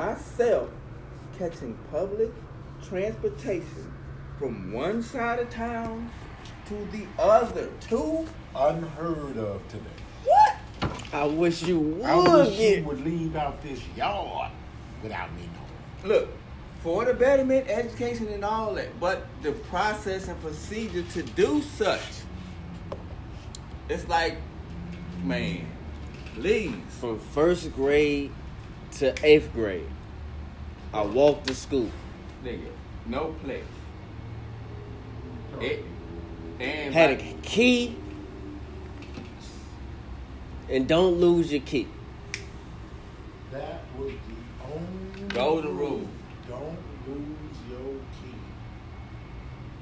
myself catching public transportation from one side of town to the other. Two? Unheard of today. What? I wish you would I wish get. you would leave out this yard without me knowing. Look, for the betterment, education, and all that, but the process and procedure to do such, it's like, man, please. From first grade to eighth grade, I walked to school. Nigga, no place. It, and Had a key, and don't lose your key. That was the only Golden rule. Don't lose your key.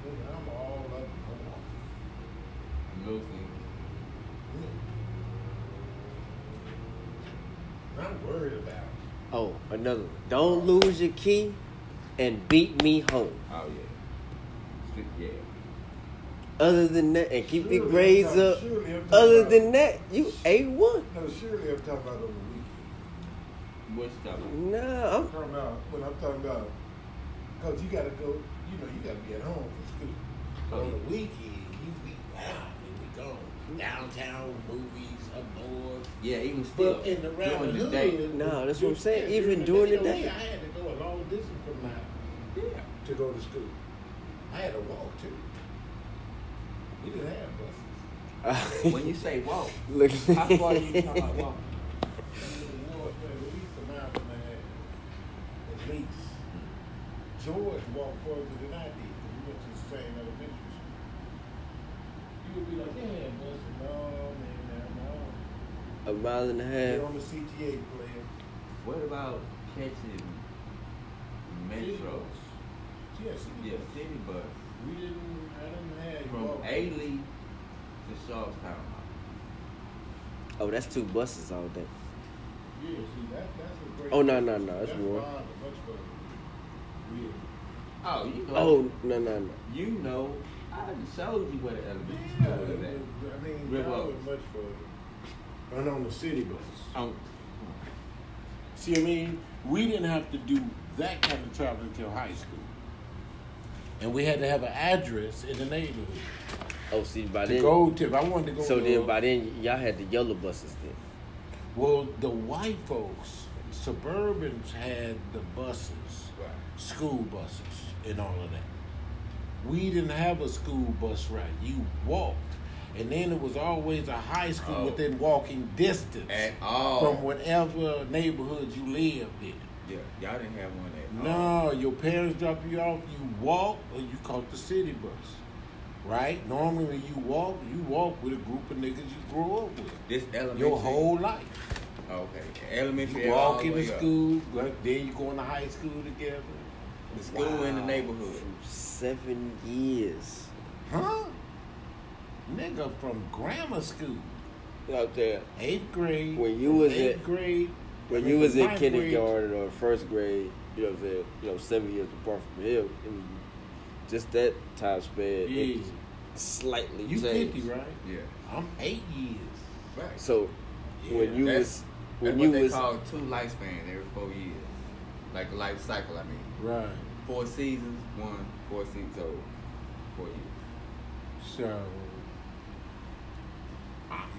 Nigga, I'm all up north. Losing. Yeah. I'm worried about it. Oh, another. one. Don't lose your key, and beat me home. Oh yeah. Yeah. Other than that, and keep your grades I'm up. surely Other about- than that, you a one. No, surely I'm talking about on the weekend. What's talking Nah, I'm I'm talking about when I'm talking about, cause you gotta go. You know, you gotta be at home for school. But on the weekend, you be wow, here we go downtown movies up north. Yeah, even still But in the during the hood, day. No, that's what I'm saying, oh, yeah, even during the day, day. I had to go a long distance from my Yeah. to go to school. I had to walk too. We didn't have buses. When you say whoa, look. how far are you talking about walking? North, man, at least a mile and a half. At least. George walked further than I did. 'cause We went to the same elementary school. You would be like, yeah, bus. No, man, no, no. A mile and a They're half. on the CTA plan. What about catching metro? Yes, Yeah, city bus We didn't, I didn't have you from walk. Ailey to Charlestown. Oh, that's two buses all day. Yeah, see, that, that's a great. Oh, no, no, no, that's That's more. much further. Oh, you know. Oh no no no. You know. I done showed you where the elementary Yeah, school it is I mean, River that was much further. And on the city bus. Oh, See, I mean, we didn't have to do that kind of travel until high school. And we had to have an address in the neighborhood Oh, see by to then. go to. If I wanted to go so to, then by then y'all had the yellow buses then. well, the white folks, suburbans had the buses, right. school buses, and all of that. We didn't have a school bus ride. You walked. And then it was always a high school Oh. within walking distance At all. from whatever neighborhood you lived in. Yeah, y'all didn't have one at all. No, your parents drop you off, you walk, or you caught the city bus. Right? Normally when you walk, you walk with a group of niggas you grew up with. This elementary. Your whole life. Okay. Elementary. You all walk the into school, right? then you go into high school together. The school in the Wow. neighborhood. Seven years Huh? Nigga from grammar school. out there. Eighth grade. When you was eighth at- grade. When you was in ninth grade- kindergarten or first grade, you know what I'm saying, you know, seven years apart from him, it was just that time span. it Yeah. slightly You changed. 50, right? Yeah. I'm eight years. Right. So when you that's, was when that's you what they was call two lifespans every four years. Like a life cycle, I mean. Right. Four seasons, one, four seasons, so four years. So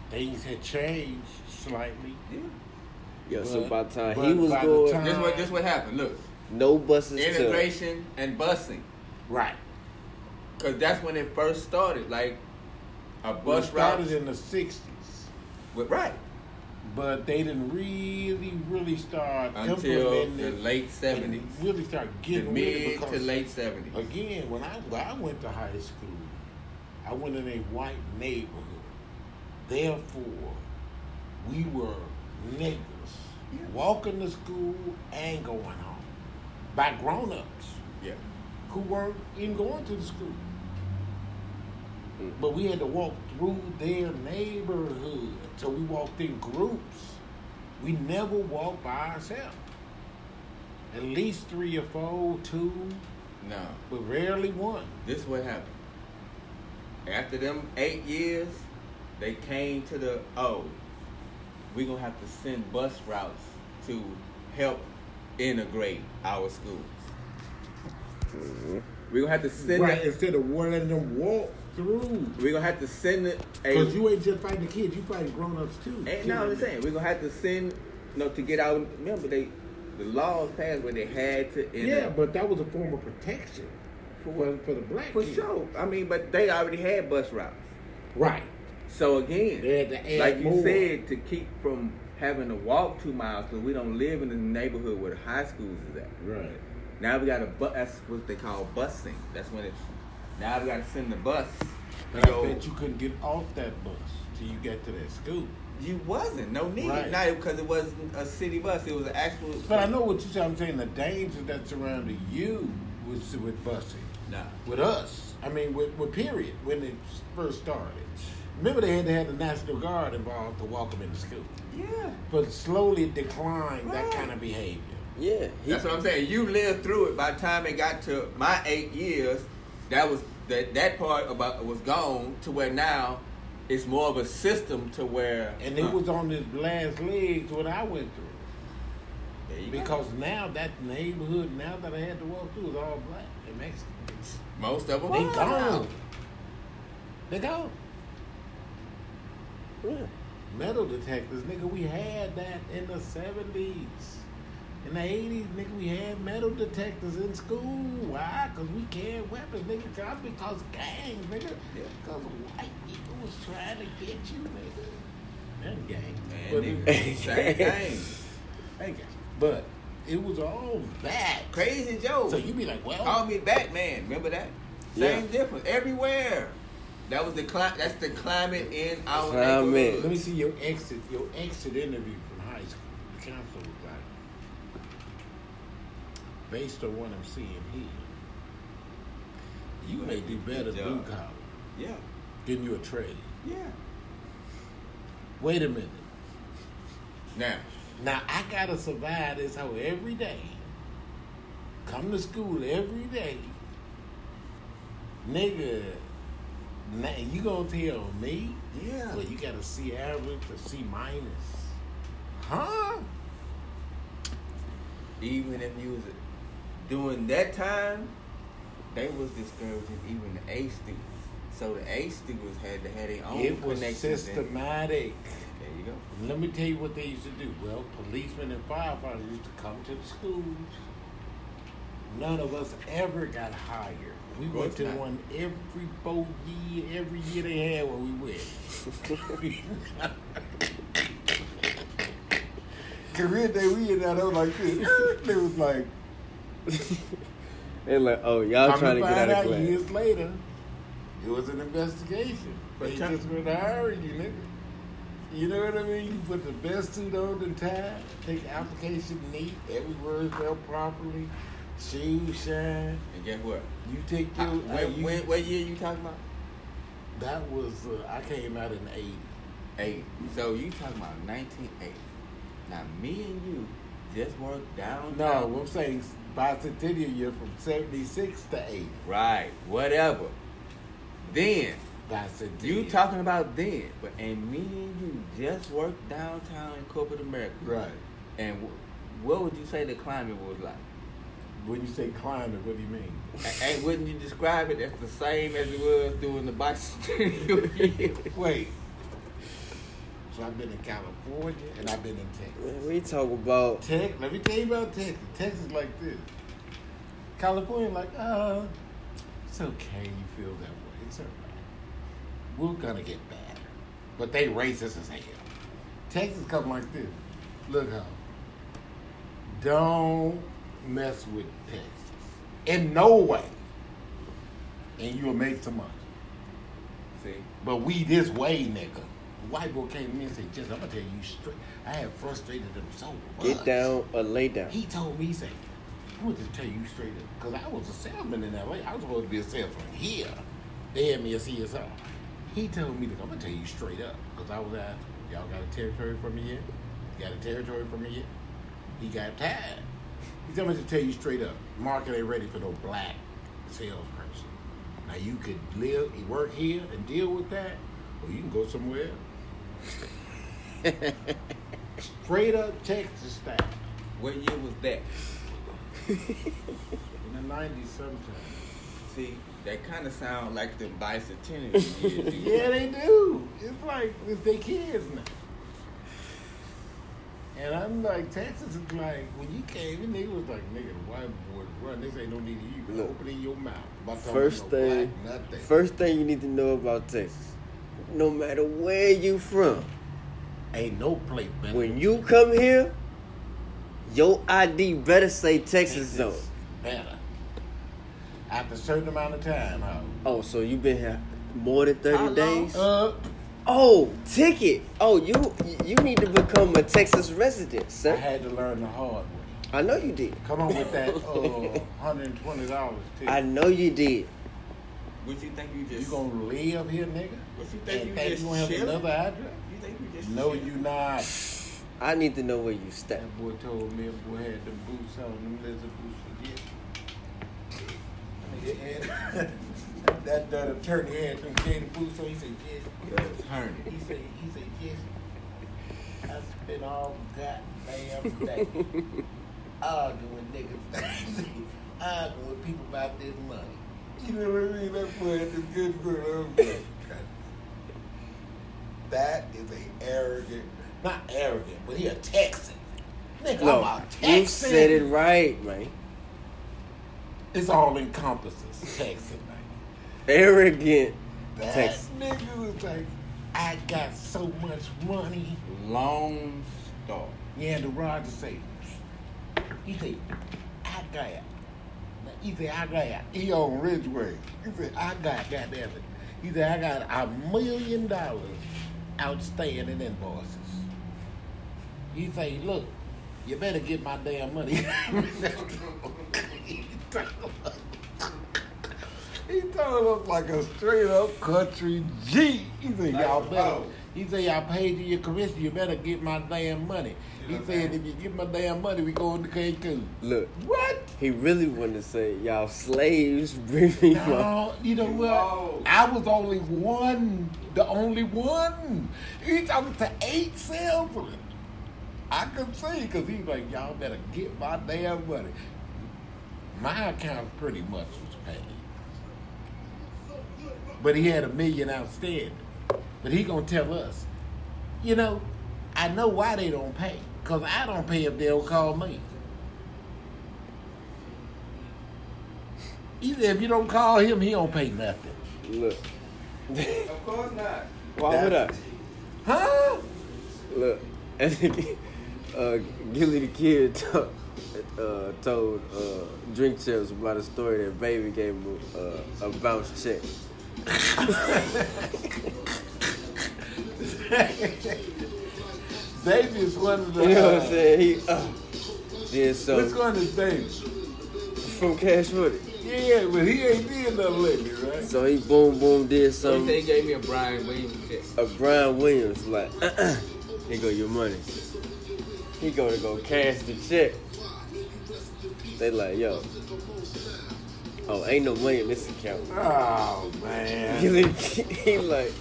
things had changed slightly. Yeah. yeah, so by the time he was by going, time- This what this what happened. Look, no buses to integration and busing, Right. cause that's when it first started. Like a Bus bus route. started in the '60s, with, right but they didn't really, really start until the late seventies, Really start getting with it mid to late seventies. again, when I when I went to high school, I went in a white neighborhood. Therefore, we were niggas Yeah. walking to school and going home by grown-ups. Yeah, who weren't even going to the school. Mm. But we had to walk through their neighborhood. So we walked in groups. We never walked by ourselves. At least three or four, two, no. but rarely one. This what happened. After them eight years, they came to the oh, we're gonna have to send bus routes to help integrate our schools. Mhm. We're gonna have to send right, it. instead of letting them walk through. We're gonna have to send it. Because you ain't just fighting the kids, you fighting grown ups too. Ain't no, I'm saying we're gonna have to send, you know, to get out. Remember, they the laws passed where they had to. Yeah, but that was a form of protection for what for the black for kids. sure. I mean, but they already had bus routes. Right. So again, They had to add like you more. said, to keep from having to walk two miles because we don't live in the neighborhood where the high schools is at. Right. Now we got a bus. That's what they call busing. That's when it's. Now we got to send the bus. But Go- I bet you couldn't get off that bus till you got to that school. You wasn't no need. Right. Not because it wasn't a city bus. It was an actual. But I know what you say. I'm saying the danger that surrounded you was with busing. Nah. With us. I mean, with, with period, when it first started. Remember, they had to have the National Guard involved to walk them into school. Yeah. But slowly declined that kind of behavior. Yeah. he- That's what I'm saying. You lived through it. By the time it got to my eight years, that was that that part about was gone to where now it's more of a system to where And it uh, was on this last legs what I went through. there you go. Because now that neighborhood, now that I had to walk through, is all black and Mexicans. most of them They are gone. They gone. Yeah. Metal detectors, nigga, we had that in the 70s. In the 80s, nigga, we had metal detectors in school. Why? Because we carried weapons, nigga. Cause because gangs, nigga. Yeah. Because white people was trying to get you, nigga. And gangs. Man, But, nigga, same thing. and but it was all that. Crazy Joe. So you be like, well, Call me Batman. Remember that? Same difference everywhere. That was the cli- That's the climate in our Climate. neighborhood. let me see your exit, your exit interview from high school. The counselor was like, based on what I'm seeing here, you may do better Good blue job. collar. Yeah. Getting you a trade. Yeah. Wait a minute. Now, Now I gotta survive this hoe every day. Come to school every day. Nigga, now you gonna tell me? yeah. Well, you got a C average, a C minus. Huh? even if you was doing that time, they was discouraging even the A students. So the A students had to have their own It was systematic. There you go. Let me tell you what they used to do. Well, policemen and firefighters used to come to the schools. None of us ever got hired. We Of went to not. one every four year, every year they had where we went. Career day, we in that was like this. They was like, They're like, oh, y'all come trying to to get find out of out class. years later, it was an investigation. But They just went to hire you, nigga. You know what I mean? You put the best suit on and tie, take the application neat, every word spelled properly, shoes shine. And guess what? You take I, your. uh, when, you- when, what year you talking about? that was uh, I came out in '80. Eight. So you talking about 1980. Now me and you just worked down. No, I'm saying bicentennial year from '76 to '80. Right. Whatever. Then Bicentennial. you talking about then, but and me and you just worked downtown in corporate America. right? And wh- what would you say the climate was like? When you say climate, what do you mean? A- And wouldn't you describe it as the same as it was during the bicentennial year? Wait. So I've been in California and I've been in Texas. We talk about Tex, let me tell you about Texas. Texas like this. California like, uh, it's okay you feel that way. It's all right. We're gonna get better. But they racist as hell. Texas come like this. Look how. Don't mess with Texas. In no way. And you'll make some money. See, But we this way, nigga. White boy came to me and said, Just, I'm gonna tell you straight. I have frustrated them so much. get down or lay down. He told me, he said, I'm gonna just tell you straight up. Because I was a salesman in that way. I was supposed to be a salesman here. They had me a CSR. He told me, look, I'm gonna tell you straight up. Because I was asked, y'all got a territory for me yet? You got a territory for me yet? He got tired. He told me to tell you straight up, market ain't ready for no black salesperson. Now you could live, work here and deal with that, or you can go somewhere else. Straight up Texas style. What year was that? In the nineties sometime. See, that kind of sound like the bicentennial years. Yeah, they do. It's like it's their kids now. And I'm like, Texas is like, when you came in, they was like, nigga, the white boys run. This ain't no need of you. can Look, open in your mouth. First about thing, black first thing you need to know about Texas. No matter where you from, ain't no place better. when you come here, your ID better say Texas though. better. After a certain amount of time, huh? Oh, so you been here more than thirty days? Uh, Oh, ticket. Oh, you you need to become a Texas resident, I had to learn the hard way. I know you did. Come on with that uh, hundred and twenty dollars too. I know you did. What you think you just? you gonna live here, nigga? What you think and you think just you gonna have chilling? another address? You think you just? No, chilling? you not. I need to know where you stay. That boy told me that boy had them boots on, them lizard boots for Nigga had that that attorney had them gator boots on. He said, Jesse. Attorney. He said, he said, yes. I spent all goddamn day arguing with niggas, arguing with people about this money. You know what I mean? That boy had them good good. That is a arrogant, not arrogant, but he a Texan. Nigga, I'm No, a Texan. you said it right, man. It's all encompasses Texan. Arrogant That Texas. nigga was like, I got so much money. Lone Star. Yeah, the Roger say, he say, I got, he say, I got, he on Ridgeway. He said, I got, goddamn it. He said, I got a million dollars outstanding invoices. He say, look, you better get my damn money. he told us- he told us like a straight up country G. He said, y'all better. He said, y'all paid you your commission. You better get my damn money. He said, if you get my damn money, we going to Cancun. Look, What? he really wanted to say, y'all slaves bring me my. No, you know what? No. I was only one, the only one. He talking to eight salesmen. I could see because he's like, y'all better get my damn money. My account pretty much was paid. But he had a million outstanding. But he gonna tell us, you know, I know why they don't pay. Cause I don't pay if they don't call me. He said if you don't call him, he don't pay nothing. Look. Of course not. Why would I? Huh? Look, uh, Gillie the Kid to- uh, told uh, Drink Champs about a story that Baby gave him uh, a bounce check. Davey is one of the. You know what uh, I'm saying? He uh, did Which so one is Davey? from Cash Money. Yeah, but he ain't did nothing lately, right? So he boom boom did So he something. said he gave me a Bryan Williams check. a Bryan Williams like, uh-uh. here go your money. He go to go cash the check. They like, yo, oh, ain't no money in this account. Oh man. he like,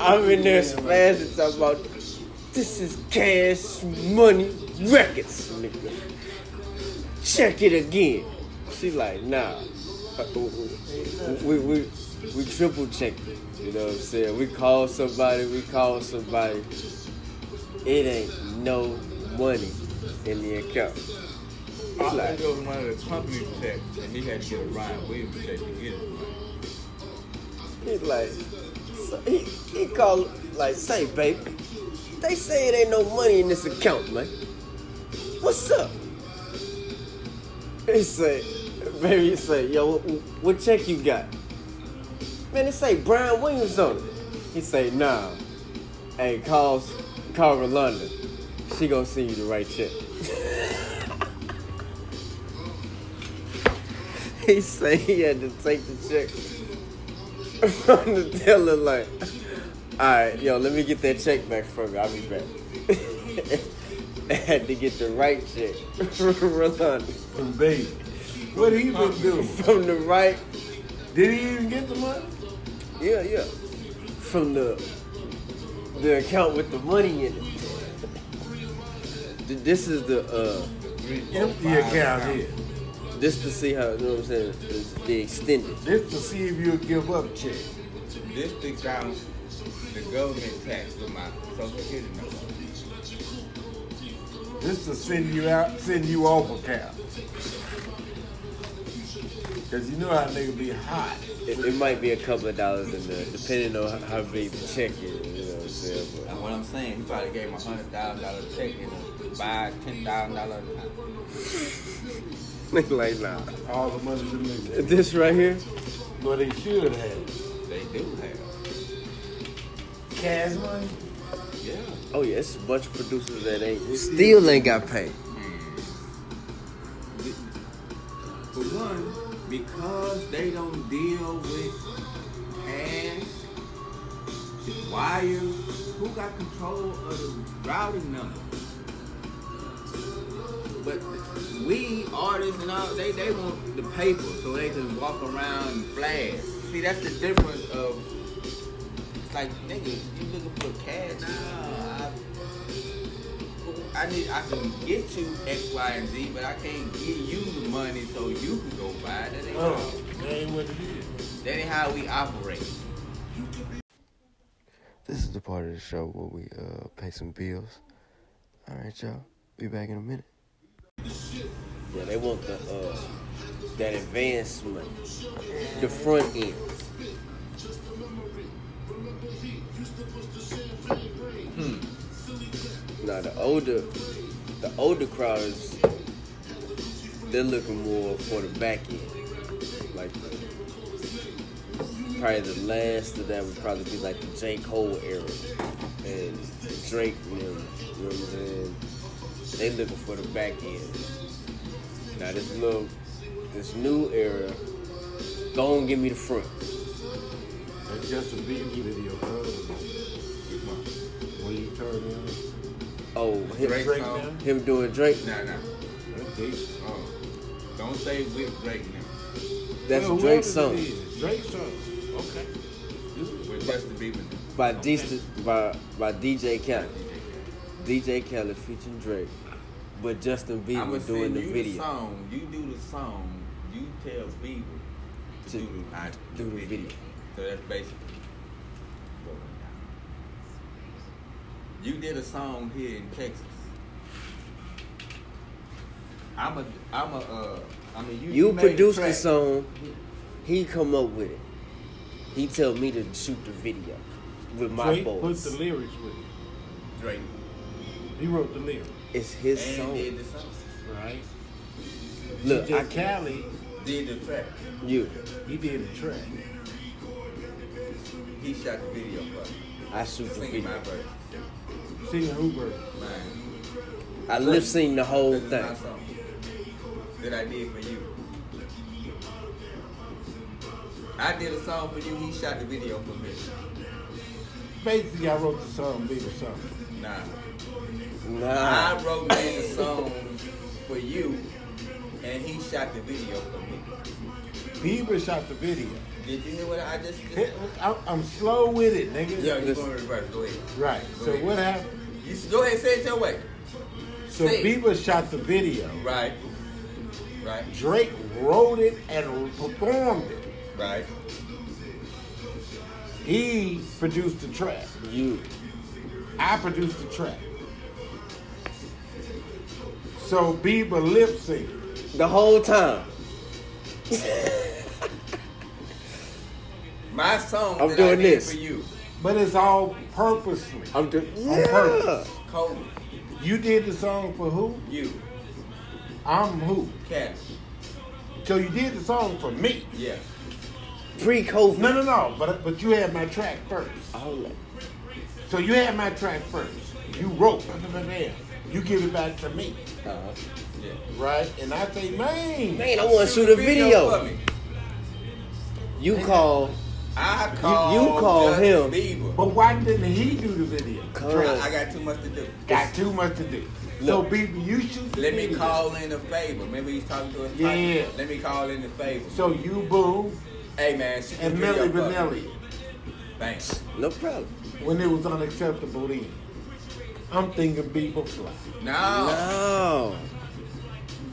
I'm in there spazzing talking about, this is cash money records, nigga. Check it again. She like, nah. Uh, We, we, we triple checked it. You know what I'm saying? We call somebody, we call somebody. It ain't no money in the account. Like, think it was one of the company checks, and he had to get a Bryan Williams check to get it. he like, so he, he called, like, say, baby, they say it ain't no money in this account, man. What's up? He say, baby, he say, yo, what, what check you got? Man, it say Bryan Williams on it. He say, nah. Hey, call, call Rolanda. She gonna send you the right check. he say he had to take the check from the teller like, alright, yo, let me get that check back from you. I'll be back. I had to get the right check from Rolanda. From. What he been doing? From the right Did he even get the money? Yeah, yeah. From the the account with the money in it. This is the uh empty account here. Just to see how, you know what I'm saying, the, the extended. This to see if you'll give up check. This to count the government tax for my social security number. This to send you out, send you off cap. Cause you know how nigga be hot. It, it might be a couple of dollars in there, depending on how, how big the check is, you know what I'm saying? But And what I'm saying, he probably gave him a hundred thousand dollar check and buy ten thousand dollars a time. Nigga like, nah. All the money them niggas. This right here, But they should have. They do have. Cash money? Yeah. oh yeah, it's a bunch of producers that ain't, still ain't got paid. For one, because they don't deal with cash, wire, who got control of the routing number? But we artists and all, they they want the paper, so they just walk around and flash. See, that's the difference of. It's like, nigga, you looking for cash? Nah, I, I need I can get you X, Y, and Z, but I can't give you the money so you can go buy it. That ain't, Oh, how, that ain't what it is. that ain't how we operate. This is the part of the show where we uh, pay some bills. All right, y'all. Be back in a minute. Yeah, they want the uh, that advancement, the front end. Hmm. Now the older, the older crowd is they're looking more for the back end, like the probably the last of that would probably be like the J. Cole era. And Drake and them, you know what I'm saying? They looking for the back end. Now this little this new era, go and give me the front. That's just a big video, bro. When you turn in, Oh, him, Drake Drake now? him doing Drake. Nah, nah. that's decent. Oh. Don't say with Drake now. That's Well, Drake's song. Drake's song. Okay. With Justin Bieber. By, D- by, by DJ Khaled. DJ Khaled featuring Drake. But Justin I'ma Bieber doing send the you video. the song. You do the song. You tell Bieber to, To do the, I, do the video. So that's basically what went down. You did a song here in Texas. I'm a, I'm a, uh, I mean, you, You made produced the song, he come up with it. He tell me to shoot the video with my Drake put the lyrics with it. Drake He wrote the lyrics, It's his and song. did the song. right? Look, DJ I Khaled, Did the track. you. he did the track. He shot the video for me. I shoot the Singing my video. verse. Singing Hoover. Man. I lip sync the whole This is my thing. song that I did for you. I did a song for you. He shot the video for me. Basically, I wrote the song, be the song. Nah, Nah. I wrote made the song for you, and he shot the video for me. Bieber shot the video. Did you hear what I just? Hey, just I'm, I'm slow with it, nigga. yeah, you're going reverse. Go ahead. Right. Go So ahead. what happened? You s- go ahead. Say it your way. So Say it. Bieber shot the video. Right. Right. Drake wrote it and performed it. Right. He produced the track. You. I produced the track. So Bieber lip sync The whole time. My song I'm that doing I did this. for you, But it's all purposely. I'm doing. On Yeah. purpose. Kobe. You did the song for who? You, I'm who? Cat. So you did the song for me. Yeah. Pre COVID. No, no, no. But but you had my track first. Hold on. So you had my track first. You wrote. blah, blah, blah, blah. You give it back to me, Uh-huh. Yeah. right? And I say, man, Man, I want to shoot a for video. me. You call. I call you call Justin him. Bieber. but why didn't he do the video? Cause I, I got too much to do. Got too much to do. So Look. Bieber, you shoot the Let me video. call in a favor. Remember he's talking to us. Yeah. Let me call in a favor. So you boo Hey man, shoot and video Milli for me. Vanilli Thanks. no problem. when it was unacceptable then. I'm thinking Bieber fly. No. No.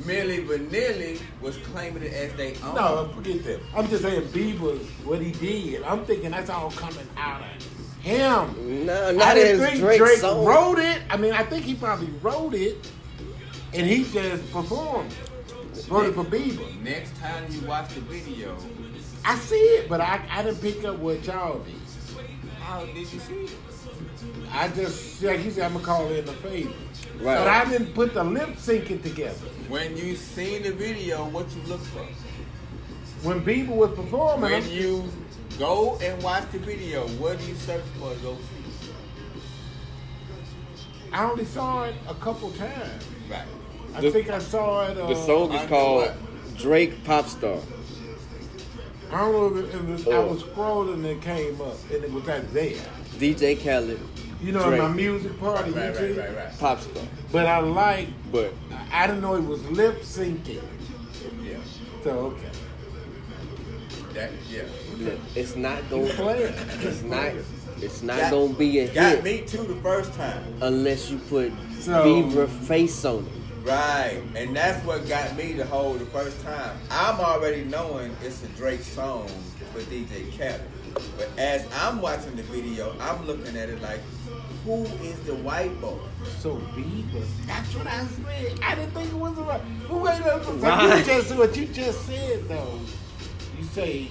Milli Vanilli was claiming it as they own. No, forget that. I'm just saying Bieber, what he did. I'm thinking that's all coming out of him. No, not I not didn't as think Drake, Drake wrote it. I mean, I think he probably wrote it, and he just performed. it. Wrote it for Bieber. Next time you watch the video, I see it, but I, I didn't pick up what y'all did. how did you see it? I just, like he said, I'm gonna call in a favor. Right. But I didn't put the lip syncing together. When you seen the video, what you look for? When Bieber was performing, When you go and watch the video, what do you search for to go see? I only saw it a couple times. Right. I The- think I saw it. Uh, The song is called what? Drake Pop Star. I don't know if it, it was. I Oh. was scrolling and it came up, and it was at there. DJ Khaled, You know, Drake. my music party, Right, you right, right, right. Pop Star. But I like. But I I didn't know it was lip syncing. Yeah. So okay. That yeah. look, it's not gonna. playing. It's not. It's not Got- gonna be a Got hit me too the first time. unless you put So- Bieber face on it. Right. And that's what got me to hold the first time. I'm already knowing it's a Drake song for DJ Khaled. But as I'm watching the video, I'm looking at it like, who is the white boy? So Bieber. That's what I said. I didn't think it was the right. Wait a minute. Right. You just what you just said though. You say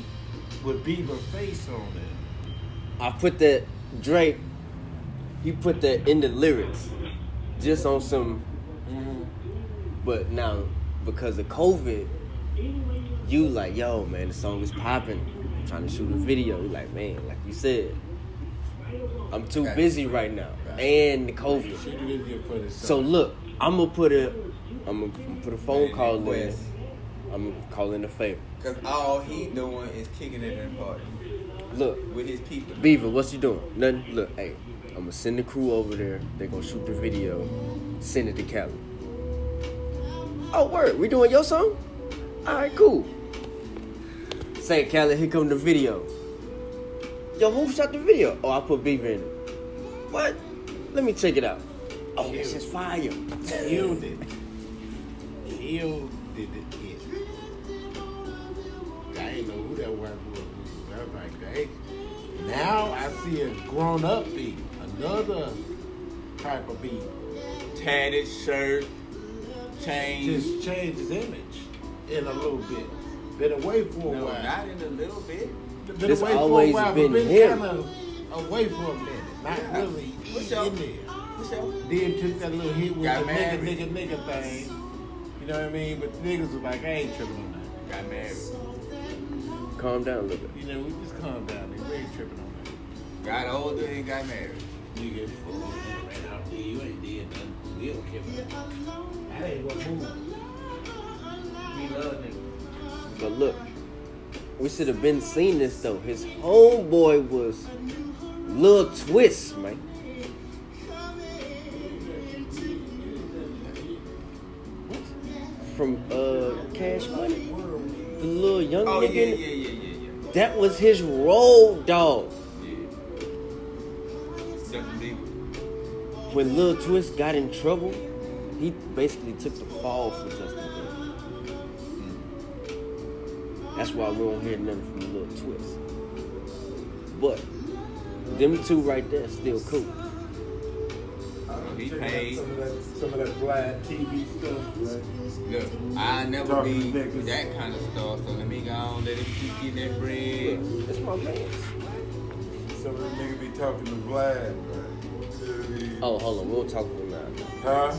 with Bieber face on it. I put that Drake. He put that in the lyrics, just on some. Mm-hmm. But now, because of COVID, you like, yo, man, the song is popping. I'm trying to shoot a video. You like, man, like you said, I'm too Right. busy right now, Right. and the COVID. Shoot it in your for the So look, I'm gonna put a, I'm gonna put a phone call in. I'm gonna call in a favor. Because all he doing is kicking it in the party Look, with his people. Beaver, what's you doing? Nothing. Look, hey, I'm gonna send the crew over there. They're gonna shoot the video, send it to Cali. Oh, word, we doing your song? All right, cool. Say, Cali, here come the video. Yo, who shot the video? Oh, I put Beaver in it. What? Let me check it out. Oh, this is fire. Healed it. Healed did it. It. I didn't know who that white boy was. I was like, hey. Now I see a grown up beat. Another type of beat. Tatted shirt, chain. Just changed his image in a little bit. Been away for a no, while. not in a little bit. Been It's away for a always while, been been him. kind of away for a minute. Not Yeah. really For in sure. there. For sure. Then took that little hit with Got the nigga, married. nigga, nigga thing. You know what I mean? But niggas was like, I ain't tripping on that. Got married. Calm down a little bit. You know, we just calm down. We ain't tripping on that. Got older and got married. Nigga, fool, man, out here, you ain't did nothing. We don't care about that. That ain't what moved. We love niggas. But look, we should have been seeing this though. His homeboy was Lil Twist, man. From uh Cash Money, the little young Oh nigga. yeah, yeah, yeah, yeah, yeah. That was his road dog. Yeah. When Lil Twist got in trouble, he basically took the fall for Justin That's why we don't hear nothing from the little Twist. But them two right there still cool. He paid. Some of that, some of that Vlad TV stuff, right? Look, I never Talking be niggas. that kind of stuff. So let me go on, let him keep getting that bread. That's my man. Some of them niggas be talking to Vlad, right? Oh, hold on, we won't talk about that. Huh?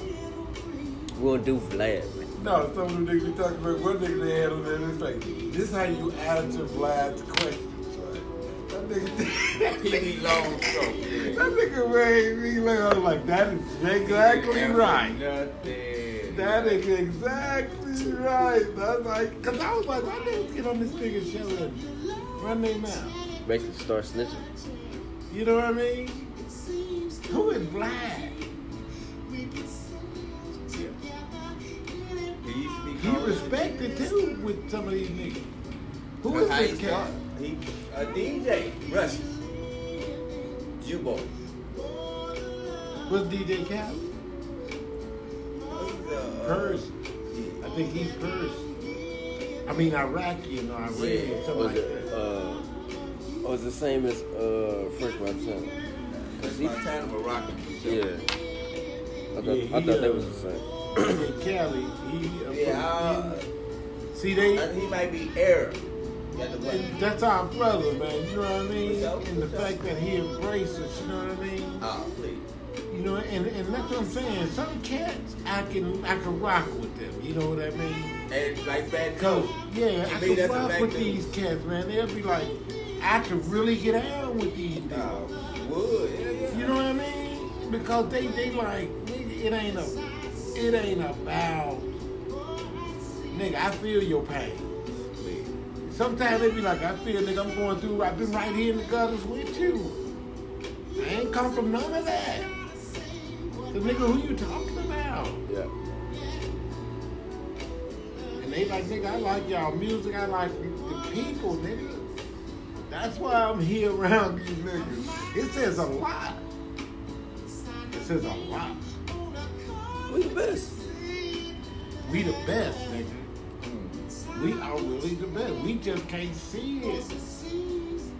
We won't do Vlad, man. No, some of them niggas be talking about one nigga they had on there. It's like, this is how you answer Vlad's questions, right? That nigga, He long stroke. That nigga made me look. I was like, that is exactly right. Nothing. That is exactly right. That's like, cause I was like, why niggas get on this nigga show and run their mouth? Basically start snitching. You know what I mean? Who is Vlad? He used to be He called- respected too with some of these niggas. Who is That's is how this cat? He a DJ, Russian, Jew boy. What's DJ Khaled? He's a uh, Persian. Yeah. I think he's Persian. I mean Iraqi or Iranian, Yeah. something Was like it, that. uh, was the same as uh, French Montana? Cause Montana Moroccan. for sure. Yeah. I thought, Yeah, I he, thought they uh, was the same. In Cali, he, Yeah, uh, see they. I he might be Arab. Got the black. And that's our brother, man. You know what I mean? And the fact that he embraces, you know what I mean? Oh, please. You know, and, and that's what I'm saying. Some cats, I can I can rock with them. You know what I mean? And like Cause Joe. yeah, To I me, can rock with these cats, man. They'll be like, I could really get down with these dudes. Oh, would. Yeah, yeah. You know what I mean? Because they they like, it ain't a, it ain't about, nigga. I feel your pain. Sometimes they be like, I feel nigga, I'm going through. I've been right here in the gutters with you. I ain't come from none of that. So nigga, who you talking about? Yeah. And they like, nigga, I like y'all music. I like the people, nigga. That's why I'm here around these niggas. It says a lot. It says a lot. We the best. We the best, nigga. Mm. We are really the best. We just can't see it.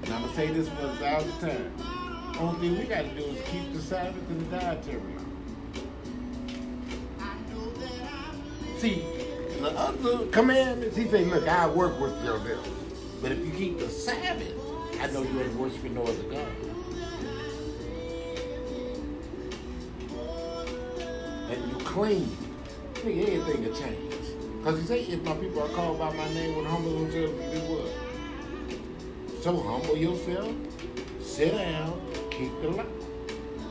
And I'm gonna say this for a thousand times. Only thing we gotta do is keep the Sabbath and the dietary. See, the other commandments, he say, look, I work with your will. But if you keep the Sabbath, I know you ain't worshiping no other God. Clean. Nigga, everything will change. Because he say, if my people are called by my name, would humble themselves and do what? So humble yourself, sit down, keep the law.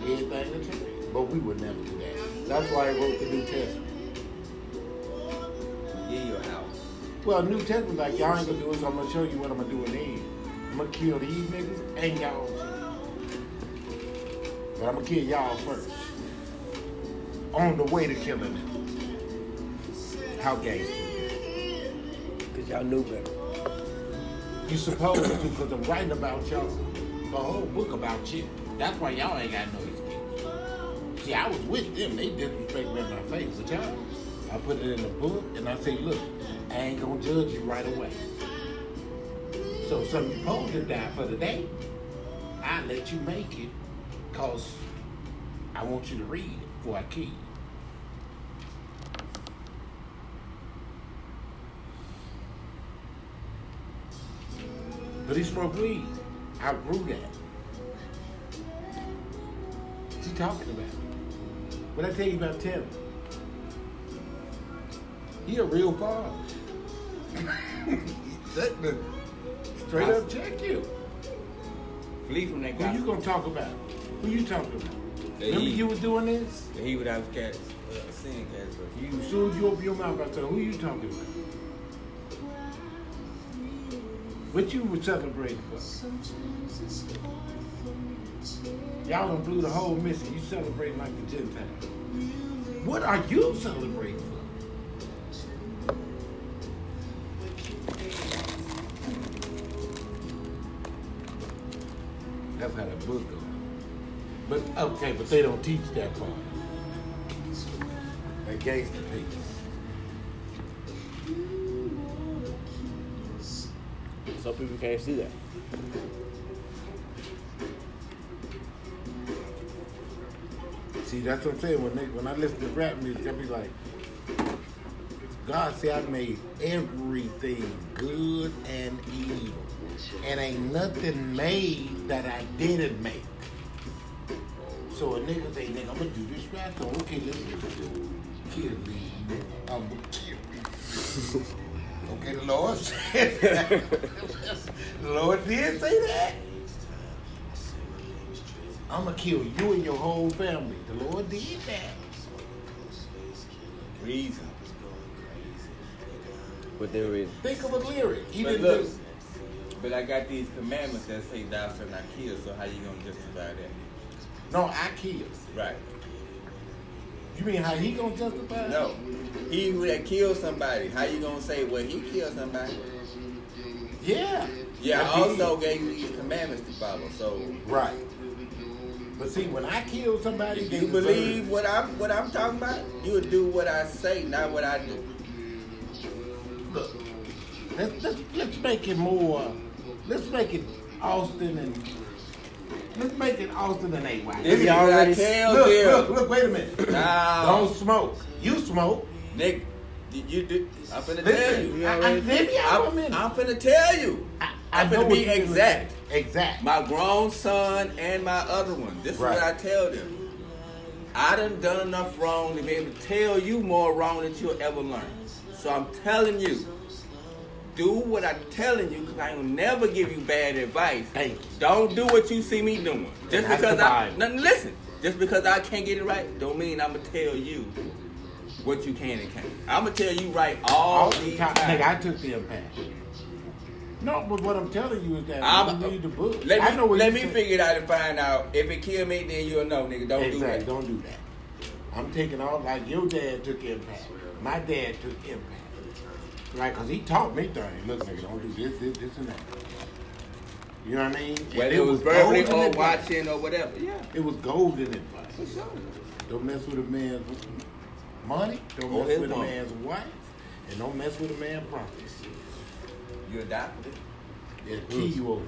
Everything will change. But we would never do that. That's why I wrote the New Testament. Yeah, your house. Well, New Testament, like, y'all ain't gonna do it, so I'm gonna show you what I'm gonna do in the. I'm gonna kill these niggas and y'all. But I'm gonna kill y'all first. On the way to killing them. How gangster. Cause y'all knew better. You supposed to, because I'm writing about y'all. A whole book about you. That's why y'all ain't got no excuse. See, I was with them. They disrespect me in my face. But y'all, I put it in the book and I say, look, I ain't gonna judge you right away. So if something supposed to die for the day, I let you make it because I want you to read it before I kill you. But he smoked weed. I grew that. What's he talking about? What I tell you about Tim? He a real father. Let the- Straight up check you. Flee from that guy. Who you gonna talk about? Who you talking about? The Remember he. you was doing this? He would have cats. Uh, seeing cats. You as soon as you open your mouth, I said, who you talking about? What you were celebrating for? Y'all done blew the whole mission. You celebrating like the Gentiles. What are you celebrating for? That's how that book goes. But okay, but they don't teach that part. That gangster piece. Some people can't see that. See, that's what I'm saying. When they, when I listen to rap music, I be like, God said I made everything good and evil, and ain't nothing made that I didn't make. So a nigga say, nigga, I'm gonna do this rap. So okay, let's do it. Kill me, nigga. I'm gonna kill you. okay, the Lord said that. the Lord did say that. I'm gonna kill you and your whole family. The Lord did that. Reason. But then we Think of a lyric. He But didn't look, do. but I got these commandments that say thou shalt not kill. So how you gonna justify that? No, I killed. Right. You mean how he gonna justify? No. He who that killed somebody. How you gonna say well he killed somebody? Yeah. Yeah. I also gave you these commandments to follow. So Right. But see, when I kill somebody, if you believe what I'm what I'm talking about, you would do what I say, not what I do. let's let's let's make it more. Let's make it Austin and. Let's make it Austin and AY. This is already- what I tell Look, them. look, look, wait a minute. Now, Don't smoke. You smoke. Nick, you, you do. I'm finna tell Listen, you. I, I, let me out for a I'm, minute. I'm finna tell you. I, I'm know finna be exact. Exact. My grown son and my other one. This is what I tell them. I done done enough wrong to be able to tell you more wrong than you'll ever learn. So I'm telling you, do what I'm telling you, because I will never give you bad advice. Thank you. Don't do what you see me doing. Just That's because I nothing, listen. Just because I can't get it right, don't mean I'm gonna tell you what you can and can't. I'm gonna tell you right all, All the time. Nigga, I took the impact. No, but what I'm telling you is that I'm, you read the book, let me I know let me figure it out and find out. If it kill me, then you'll know, nigga. Don't exactly. do that. Don't do that. I'm taking all like your dad took impact. My dad took impact. Right, cause he taught me things. Look, nigga, don't do this, this, this, and that. You know what I mean? Whether it was verbally or advice. watching or whatever. Yeah. It was golden advice. For sure. Don't mess with a man's money. Don't Or mess with a man's wife. And don't mess with a man's property. You adopted it. It'll kill you over.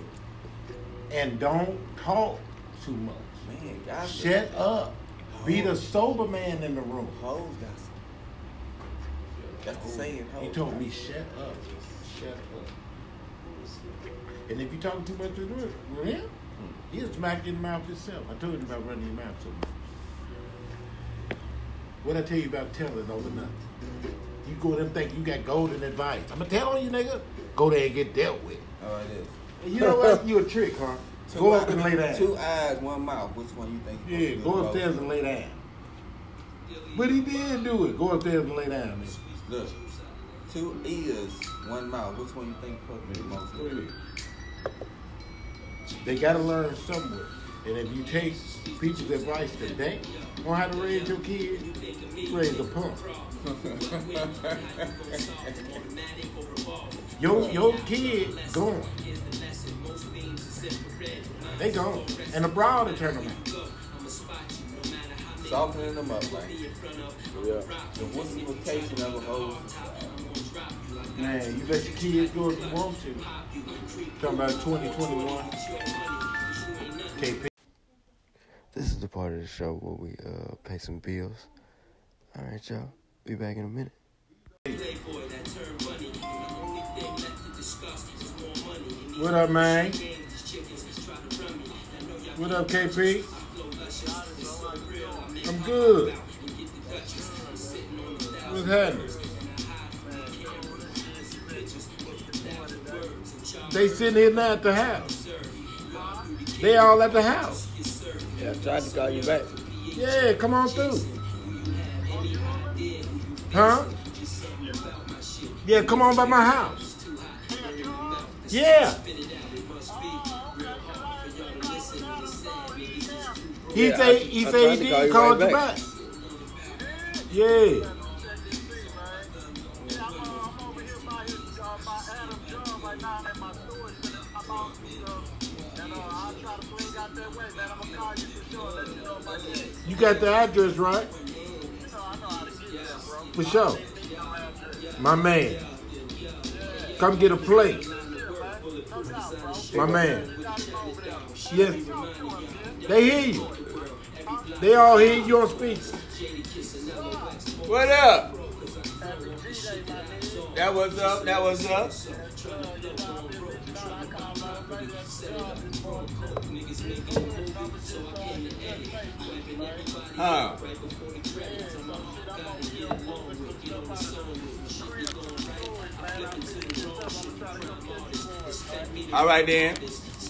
And don't talk too much. Man, God. Shut up. Be the sober man in the room. Hoes got some. That's the saying. He told me, shut up. Shut up. And if you talk too much with him, he'll smack you in the mouth himself. I told you about running your mouth so much. What I tell you about telling over nothing? You go there and think you got golden advice. I'm gonna tell on you, nigga. Go there and get dealt with. Oh, it is. And you know what? You a trick, huh? Two Go up and lay down. Two eyes, one mouth. Which one you think? Yeah, go upstairs and lay down. But he did do it. Go upstairs and lay down. Man. Look, two ears, one mouth. Which one you think supposed to be the most? Ahead. They gotta learn somewhere. And if you take people's advice today on how to raise your kid, raise a punk. Your your kid gone. They gone. And the broad to turn them out. Softening them up, like Yeah. the wussification of a whole. Man, you let your kids go if you want to. Talking about 2021. KP. This is the part of the show where we uh pay some bills. All right, y'all. Be back in a minute. What up, man? What up, KP? I'm good. What's happening? They sitting here now at the house. They all at the house. Yeah, I tried to call you back. Yeah, come on through. Huh? Yeah, come on by my house. Yeah. He Yeah, say I- he I say tried he did you call right you back. back. Yeah. You got the address right? For sure. My man. Come get a plate. My man. Yes. They hear you. They all hear you on speaker. What up? That was up. That was up. Huh? All right then.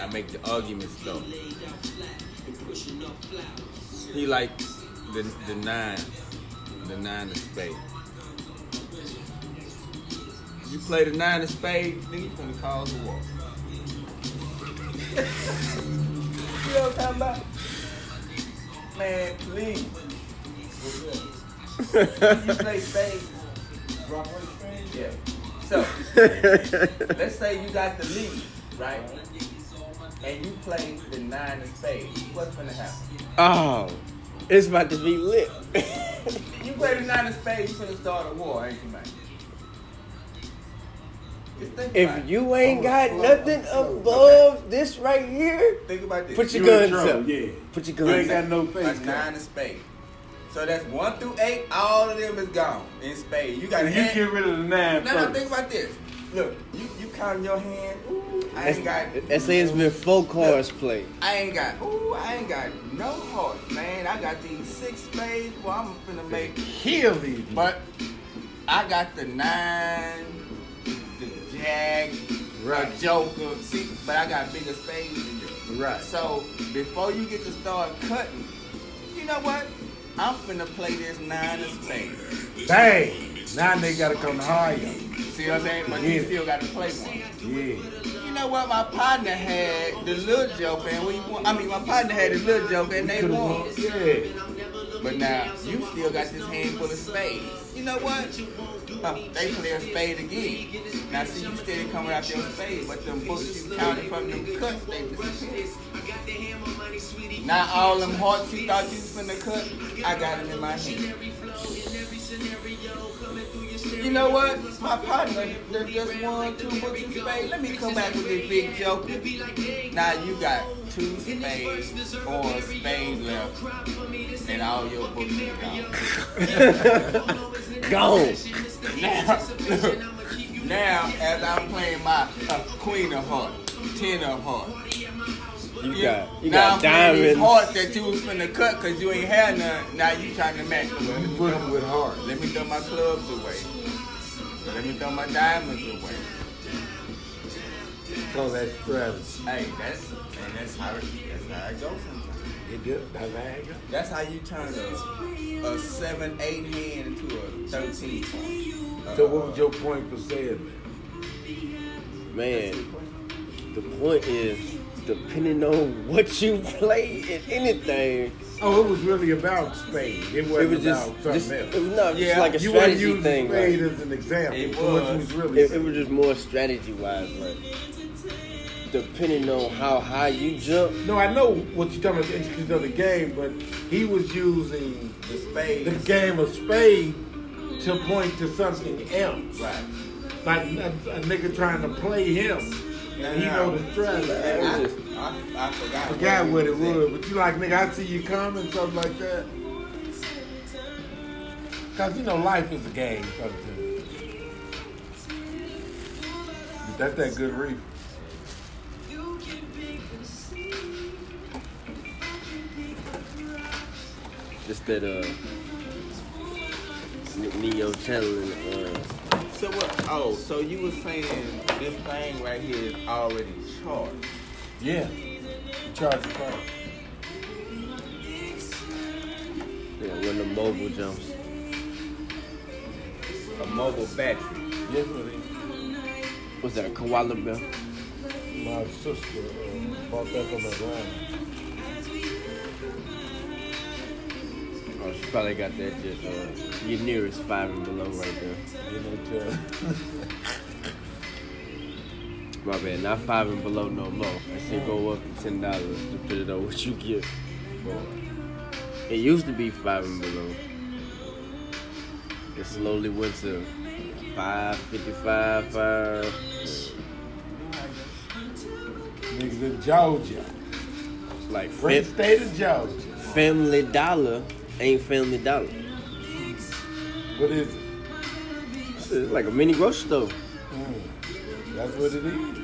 I make the arguments though. He like the the nine, the nine of spades. You play the nine of spades, then you finna cause a war. you know what I'm talking about? Man, please. you play spades. Drop right spade? Yeah. So, let's say you got the lead, right? And you play the nine of spades. What's gonna happen? oh, it's about to be lit. You play the nine of spades, you're gonna start a war, ain't you, man? Just think about if you ain't Oh, got well, nothing oh, above this right here, think about this. put your You in guns trouble, up. Yeah. Put your guns You ain't guns got up. no That's face. nine of spades. So that's one through eight. All of them is gone in spades. You got And you hand- get rid of the nine No, no, think about this. Look, you you count your hand. Ooh, I ain't got. That say it's been four cards played. I ain't got. Ooh, I ain't got no heart, man. I got these six spades. Well, I'm finna make. Kill these. But I got the nine, the jack, Right. the joker. See, but I got bigger spades than you. Right. So before you get to start cutting, you know what? I'm finna play this nine of spades. Bang. Now they gotta come to higher. See what I'm saying? But you still got to play one. Yeah. You know what? My partner had the little joker, and we won. I mean, my partner had the little joke, and they won. Yeah. But now you still got this handful of spades. You know what? Huh, they play a spade again. Now see, you steady coming out your spade, but them books you counted from them cuts, they disappear. Now all them hearts you thought you was finna cut, I got them in my hand. You know what? My partner that just won two books of spades. Let me come back with this big joker. Now you got two spades or a spade left, and all your books are gone. Gone. Now, now as I'm playing my uh, queen of Hearts, ten of heart. You got you now got I'm these diamonds. hearts that you was finna cut because you ain't had none. Now you trying to match. Well, let, You me put them with heart. let me throw my clubs away. Let me throw my diamonds away. Oh, Call that strategy. Hey, that's and that's how it, that's how it goes sometimes. It did. That's how it go. That's how you turn a, a seven, eight hand into a thirteen point. So what was your point for saying Man, the point is, depending on what you play in anything, that? Oh, it was really about spade. It it wasn't was just, about something just else. it was not Yeah, just like a you strategy using thing. spade Like, as an example. It was. was really it, it was just more strategy wise. Like, depending on how high you jump, No, I know what you're talking about, the intricacies of the game, but he was using The spade. the game of spade to point to something else. Right. Like a, a nigga trying to play him. And he know the strategy. I, was I, I forgot. Forgot what it said. was, but you like, nigga, I see you coming, something like that. Cause you know life is a game sometimes. But That's that good reef. just that uh, Neo channeling. Uh, So what? Oh, so you were saying this thing right here is already charged. Yeah. You charge the car. yeah, when the mobile jumps. A mobile battery. Yes, what it Was that a koala bear? My sister uh, bought that from Atlanta. Oh, she probably got that just uh, your nearest five and below right there. You know, tell. My bad, not five and below no more. I shit go up to ten dollars depending on what you get. It used to be five and below. It slowly went to five fifty five, five. Niggas in Georgia. Like Great state of Georgia. Family Dollar ain't Family Dollar. What is it? It's like a mini grocery store. Mm. That's what it is.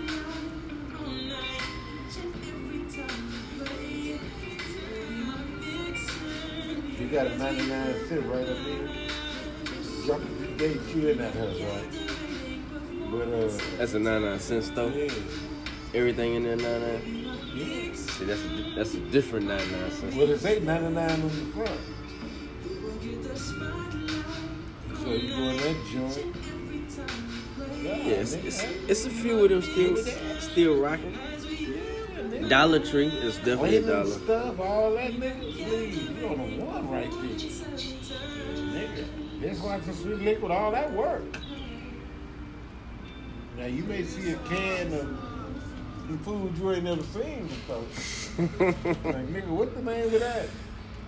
You got a 99 cent right up here. Drop the gate you in that house, right? But uh That's a 99 cent store. yeah. Everything in there 99. Yeah. See, that's a, that's a different 99 cent. Well it say 99 on the front. So you that joint. Yeah. Yeah, it's, it's, a few of them still still rocking. Dollar Tree is definitely a dollar. stuff, all that niggas leave. You on the one right there. Nigga, that's why it's sweet liquid, all that work. Now you may see a can of some food you ain't never seen before. like nigga, what the name of that?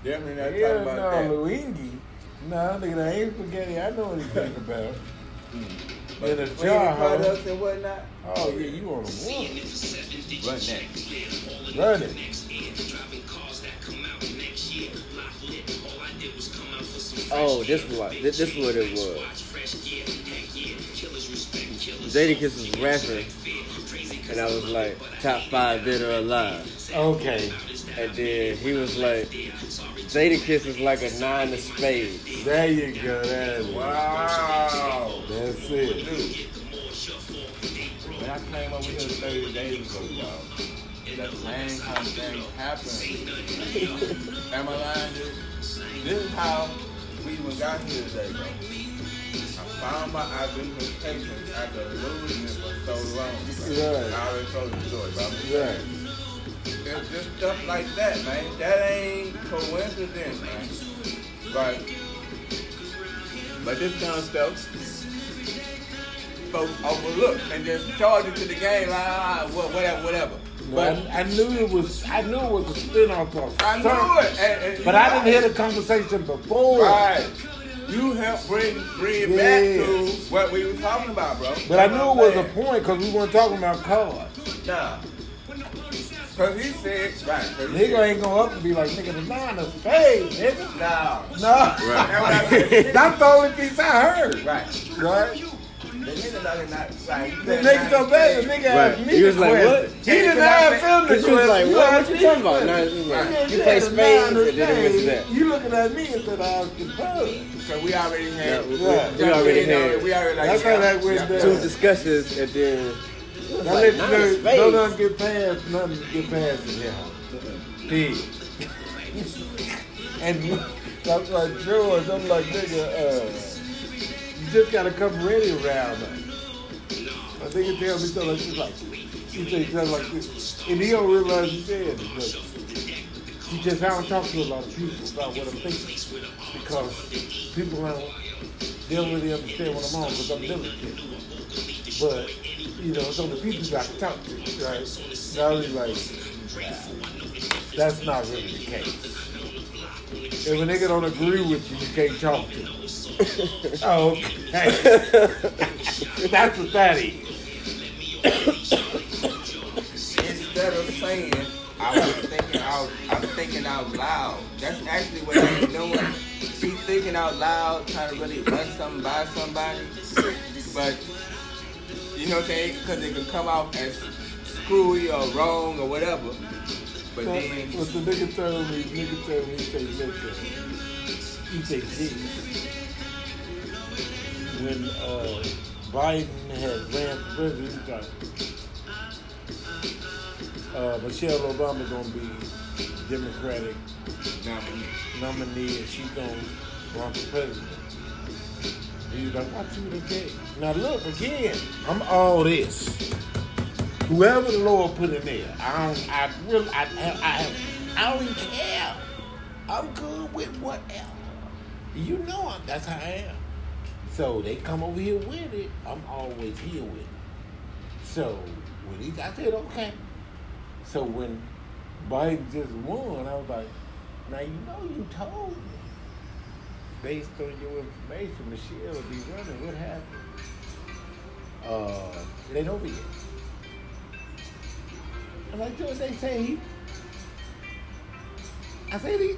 Definitely not Yeah, talking about that. no, Luigi. No, nigga, that ain't spaghetti. I know anything about. But In a the jar, huh? products and whatnot, Oh yeah, you on the one. run that. Run it. Oh, this what this, this what it was. Jadakiss was rapping, and I was like top five dead or alive, Okay, and then he was like, Jadakiss is like a nine of spades. there you go. That's Wow. That's it. Dude. When I came over here 30 days ago, y'all, that same kind of thing happened. Am I lying, dude? This is how we even got here today, bro. I found my identification after losing it for so long. bro. Right. I already told you the story, bro. Right. Just stuff like that, man. That ain't coincidence, man. But, but this kind of stuff, folks overlook and just charge it to the game, like, ah, wha- whatever, whatever. But I, I knew it was. I knew it was a spin-off of I knew it. And, and But I didn't hear the conversation before. Right. You helped bring bring it Yeah. back to what we were talking about, bro. But I knew it was a point because we weren't talking about cards. Nah. Cause he said, right. 'cause he Nigga said- ain't go up and be like, nigga, the nine of spades, nigga. Nah. No. That's what I said. That's the only piece I heard. Right. Right? The nigga not, not, like, The nigga so bad, the nigga asked me He was like, what? He didn't ask him the Cause you was question. like, You what? asked What you me talking about? question. Nah, it's like, you yeah, play the spades nine of and then it was spades. that. You looking at me instead of asking her. So we already had. Yeah, we- Yeah. we already had We already like. That's how that went yeah. down. two discussions, and then Now like, let you nine spades. don't nothing get past, nothing get past in here. Pig. and I'm like, George, I'm like, nigga, uh, you just gotta come ready around us. I think it tells me something like this, like, he said something like this. And he don't realize he said it, but he just, I don't talk to a lot of people about what I'm thinking. Because people don't, they don't really understand what I'm on because I'm delicate. But, you know, so the people you got to talk to, right? Now he's like, nah, that's not really the case. If a nigga don't agree with you, you can't talk to him. oh, okay. that's what that is. Instead of saying, I was thinking out, I'm thinking out loud. That's actually what he's doing. He's thinking out loud, trying to really run something by somebody. But you know what I'm saying? Because it could come out as screwy or wrong or whatever. But So, then, what the nigga told me, nigga told me, he look, uh, he say, G. When uh, Biden had ran for president, he uh, Michelle Obama gonna be Democratic nominee and she's gonna run for president. You? Now look again, I'm all this. Whoever the Lord put in there, I don't, I really, I, I, I, I don't even care. I'm good with whatever. You know, I'm, that's how I am. So they come over here with it. I'm always here with it. So when he, I said, okay. So when Biden just won, I was like, now you know you told me. Based on your information, Michelle will be running. What happened? Uh, it ain't over yet. I'm like, George, they say he. I said he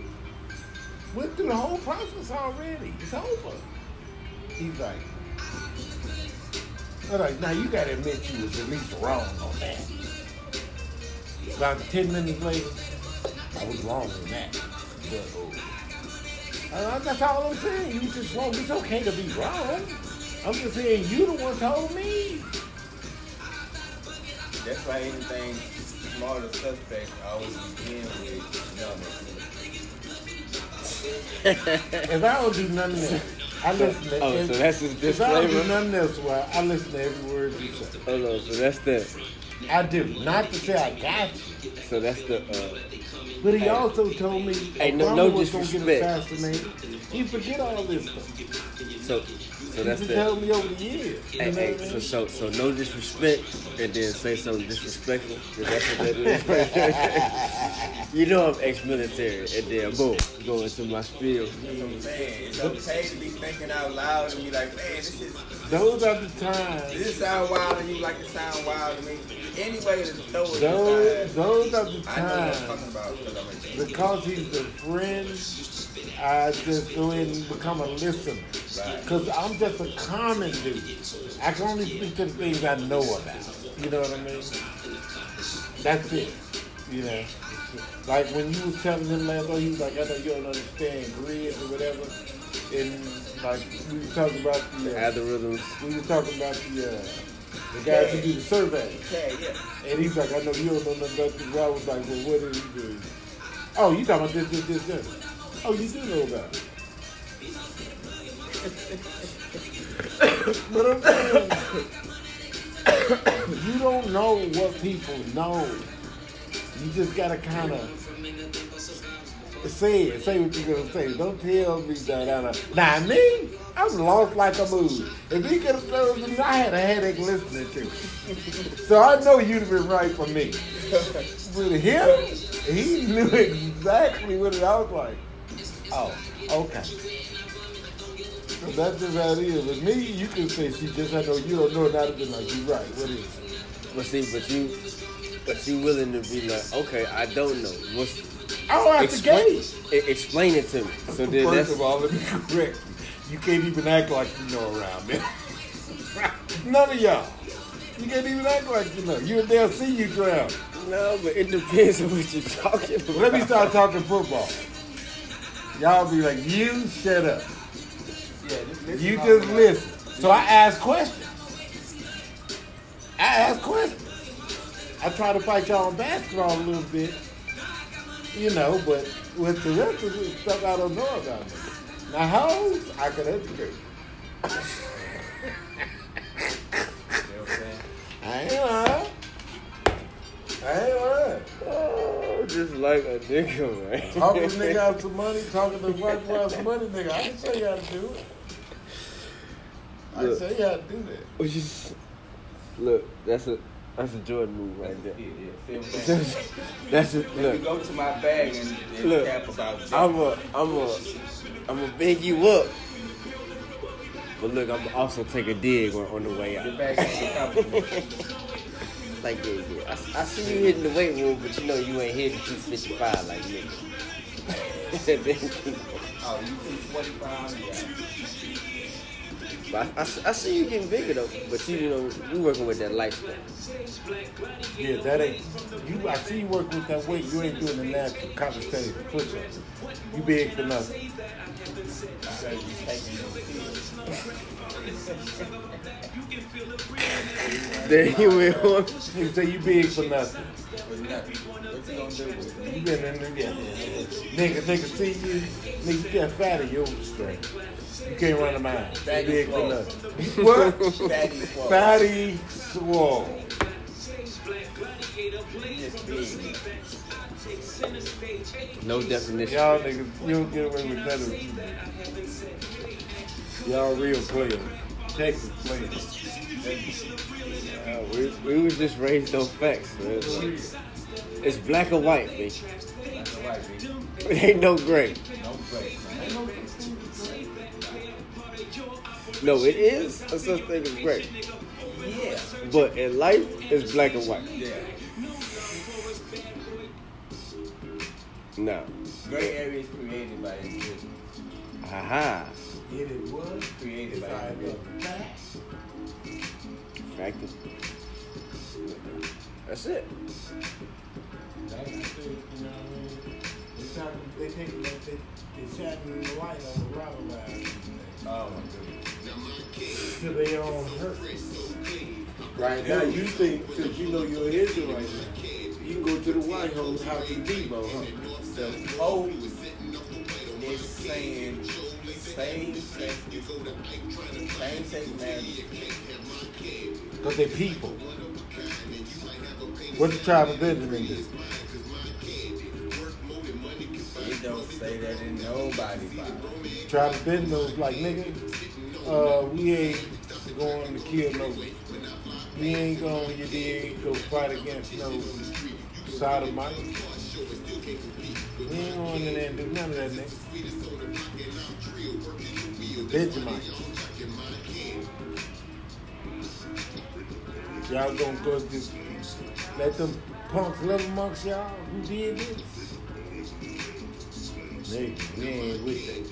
went through the whole process already. It's over. He's like, I'm like, now you gotta admit you was at least wrong on that. About 10 minutes later, I was wrong on that. But, uh, that's all I'm saying. You just wrong. It's okay to be wrong. I'm just saying you the one told me. that's why anything smaller suspect I always begin with numbers. If I don't do nothing else, I listen to Oh, every, so that's his Cause I don't do disclaimer. nothing else. Why I listen to every word you say. Hold on, so that's the, I do. Not to say I got you, so that's the. Uh, but he also told me Hey, no- Obama no was gonna get disrespect. assassinated. He forget all this stuff. so, so He that's just the. told me over the years. Hey, hey, what so, mean? so, so no disrespect, and then say something disrespectful. Is that what that is? you know I'm ex-military, and then boom, go into my spiel. That's what I'm saying. It's okay to be thinking out loud and be like, man, this is Those are the times. this sound wild to you like it sound wild to me. Any way to throw it Those, inside, those are the I know what I'm times. talking about because I'm a Because he's a friend, I just go in and become a listener. Right. Because I'm just a common dude. I can only speak to the things I know about. You know what I mean? That's it. You know? Like when you was telling him last night, he was like, I know you don't understand grids or whatever. And like we was talking about the, uh, Algorithms. we was talking about the, uh, the guys who do the survey. Yeah, yeah. And he's like, I know you don't know nothing about this. I was like, well, what did he do? Oh, you talking about this, this, this, this. Oh, you do know about it. but I'm saying, you don't know what people know. You just gotta kind of say it. Say what you're gonna say. Don't tell me that. that. Now me, I'm lost like a mood. If he could have told me, I had a headache listening to it. So I know you'd have been right for me. With him, he knew exactly what it, was like. Oh, okay. So that's just how it is. With me, you can say, see, just I know you don't know, not be like, you right. What is it? But see, but you, but you willing to be like, okay, I don't know. What's Oh, at the explain, gate. e- explain it to me. So then First that's of all, let me correct you. You can't even act like you know around me. None of y'all. You can't even act like you know. You they'll see you drown. no, but it depends on what you're talking about. Let me start talking football. Y'all be like, you shut up. Yeah, just You just listen. So I ask questions. I ask questions. I try to fight y'all on basketball a little bit, you know, but with the rest of the stuff I don't know about me. Now, hoes, I can educate. You know what I'm saying? I ain't lying. I ain't lying. Oh, just like a nigga, man. Talking to nigga out some money, talking to white boy out some money, nigga. I can show you how to do it. I can Look. show you how to do that. Which is, look, that's a that's a Jordan move right there. Yeah, yeah. See what I'm saying? that's a Let me look. go to my bag and, and Look, cap about that. I'm a I'm a I'm a big you up. But look, I'm also take a dig on, on the way out. bag ain't compliment. Like yeah, yeah. I, I see you hitting the weight room, but you know you ain't hitting 255 like me. Oh, you 225? Yeah. But I, I, I see you getting bigger though. But you, you know, you working with that lifestyle. Yeah, that ain't you. I see you working with that weight. You ain't doing the natural calisthenics push ups. You big for nothing. You better be taking your Then you will. on. You say you big for nothing. For nothing. You gonna do with it? You been in there, yeah. Nigga, nigga, see you. Nigga, you got fat in your strength. You can't run a mile. You Fatty big for nothing. What? Fatty swole. Fatty swole. Just. No definition. Y'all niggas, you don't get away with nothing. Y'all real players. Texas players. Uh, we, we was just raised on facts. Man. It's, like- it's black or white, baby. That's all right, baby. It ain't no gray. No man. No, it is a such thing as gray. Yeah. But in life, it's black and white. Yeah. No. Gray areas created by individuals. Haha. It is what? Created by Side individuals. of fact. Fact That's it. That's it, you know what I mean? They trying to, they taking that, they, they shining the light on the rival line Oh my goodness. to their own hurt. Right now, you think, because you know you're Israel right now, you can go to the White House, House of Debo, huh? The Pope is saying same sex, same sex marriage. Because they people. What's the tribe of Benjamin do? It don't say that in nobody Bible. Tribe of Benjamin was like, nigga, uh, we ain't going to kill no, we ain't going, you did, go fight against no sodomite. We ain't going in there and do none of that, nigga. Benjamites. Y'all gonna go just let them punks live amongst y'all who did this? Nigga, we ain't with that.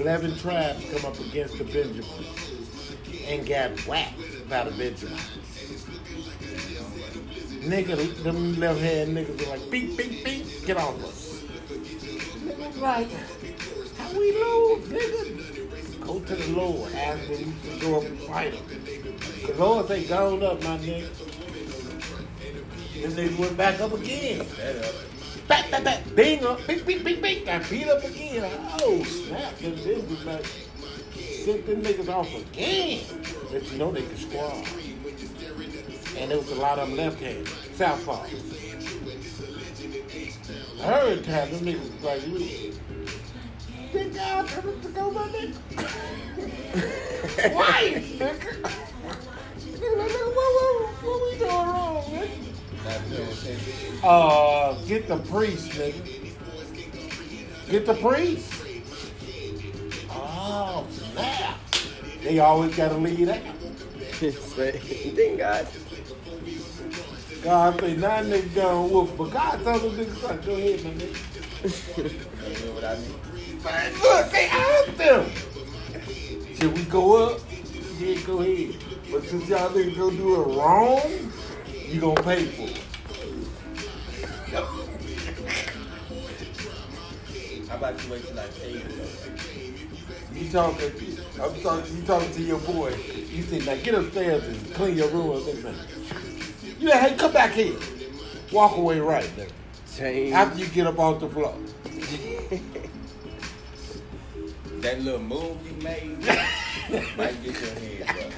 Eleven tribes come up against the Benjamins and got whacked by the Benjamins. Nigga, them left hand niggas are like, beep, beep, beep, get off us. Like, we lose, nigga? Go to the Lord, ask him to go up and fight him. The Lord say, gone up, my nigga. Then they went back up again. Back, back, back, bing up, bing, bing, bing, bing. Got beat up again. Oh, snap. Them niggas like, sent them niggas off again. But you know they can squad. And there was a lot of them left-handed, southpaw. I heard time them niggas was like, look, Big guy to go my nigga. Why? nigga? Nigga, what, what, what we doing wrong, nigga? Not. Uh, get the priest, nigga. Get the priest. Oh, snap. They always got to lead out. Say, Thank God. God say, nine niggas gone whoop. But God told them niggas, like, go ahead, my nigga. You know what I mean? Look, they asked them. Should we go up? Yeah, go ahead. But since y'all niggas gonna do it wrong, you gonna pay for it. How about you wait till I pay you? You talking, I'm talking, you talking to your boy. You say, now get upstairs and clean your room up. Everything. You like, hey, come back here. Walk away right. Change. After you get up off the floor. That little move you made might get your head up.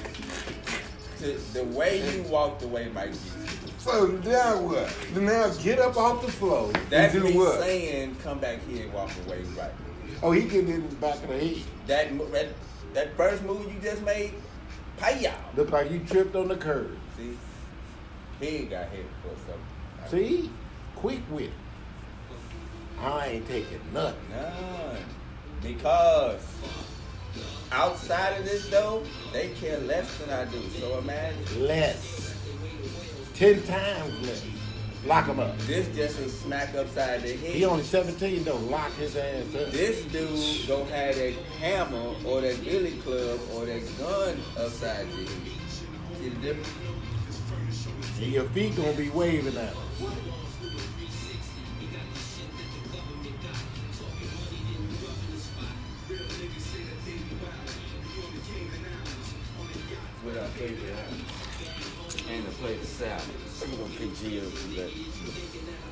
To- The way you walked away might get you. So now what? Now get up off the floor That's and do me what? saying come back here and walk away right. Oh, he getting in the back of the head. That that, that first move you just made, pay y'all. Look like you tripped on the curb. See? He got hit for something. See? Quick wit. I ain't taking nothing. None. Because outside of this though, they care less than I do. So imagine Less. Ten times less. Lock him up. this just a smack upside the head. He only 17 though. Lock his ass up. This dude don't have that hammer or that billy club or that gun upside the head. See the difference? And your feet gonna be waving at him. Play the south. Gonna pick G up for that.